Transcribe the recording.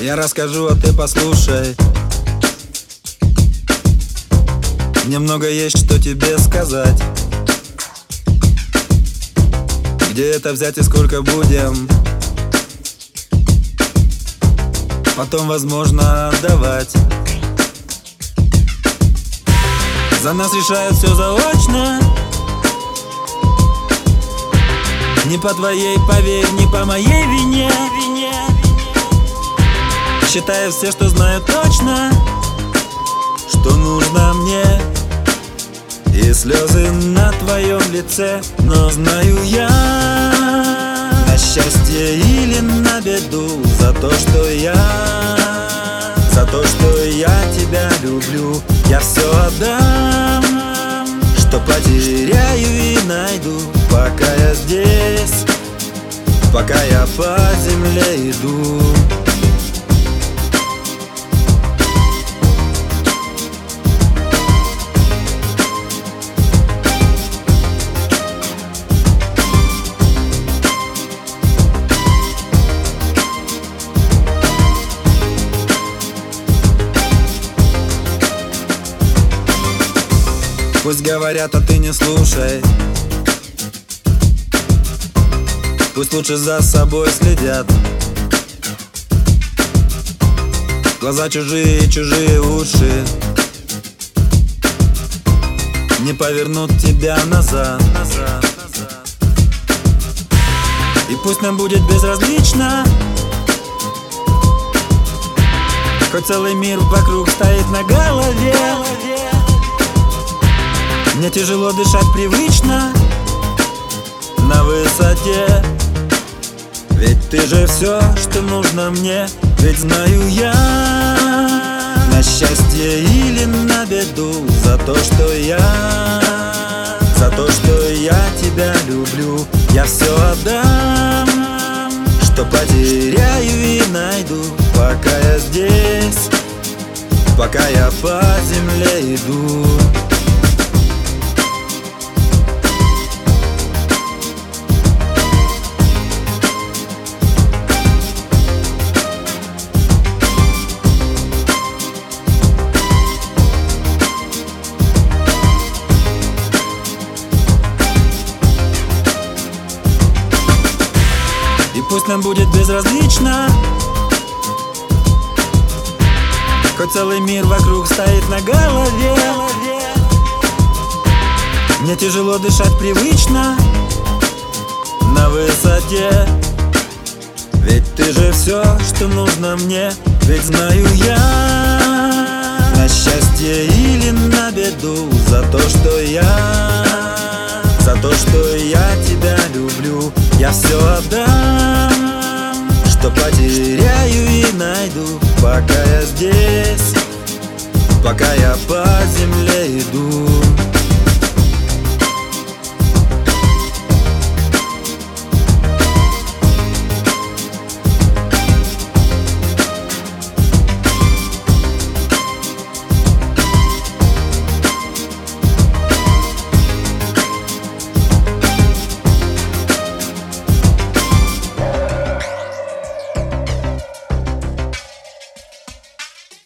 Я расскажу, а ты послушай. Мне много есть, что тебе сказать. Где это взять и сколько будем? Потом, возможно, отдавать. За нас решают все заочно. Не по твоей, поверь, не по моей вине. Считаю все, что знаю точно Что нужно мне. И слезы на твоем лице Но знаю я На счастье или на беду За то, что я За то, что я тебя люблю. Я все отдам Что потеряю и найду. Пока я здесь Пока я по земле иду Пусть говорят, а ты не слушай. Пусть лучше за собой следят. Глаза чужие, чужие уши. Не повернут тебя назад. И пусть нам будет безразлично. Хоть целый мир вокруг стоит на голове мне тяжело дышать привычно. На высоте. Ведь ты же все, что нужно мне. Ведь знаю я. На счастье или на беду. За то, что я. За то, что я тебя люблю. Я все отдам. Что потеряю и найду. Пока я здесь. Пока я по земле иду пусть нам будет безразлично. Хоть целый мир вокруг стоит на голове. Мне тяжело дышать привычно. На высоте. Ведь ты же все, что нужно мне. Ведь знаю я На счастье или на беду За то, что я За то, что я тебя люблю. Я все отдам Что потеряю и найду Пока я здесь Пока я по земле иду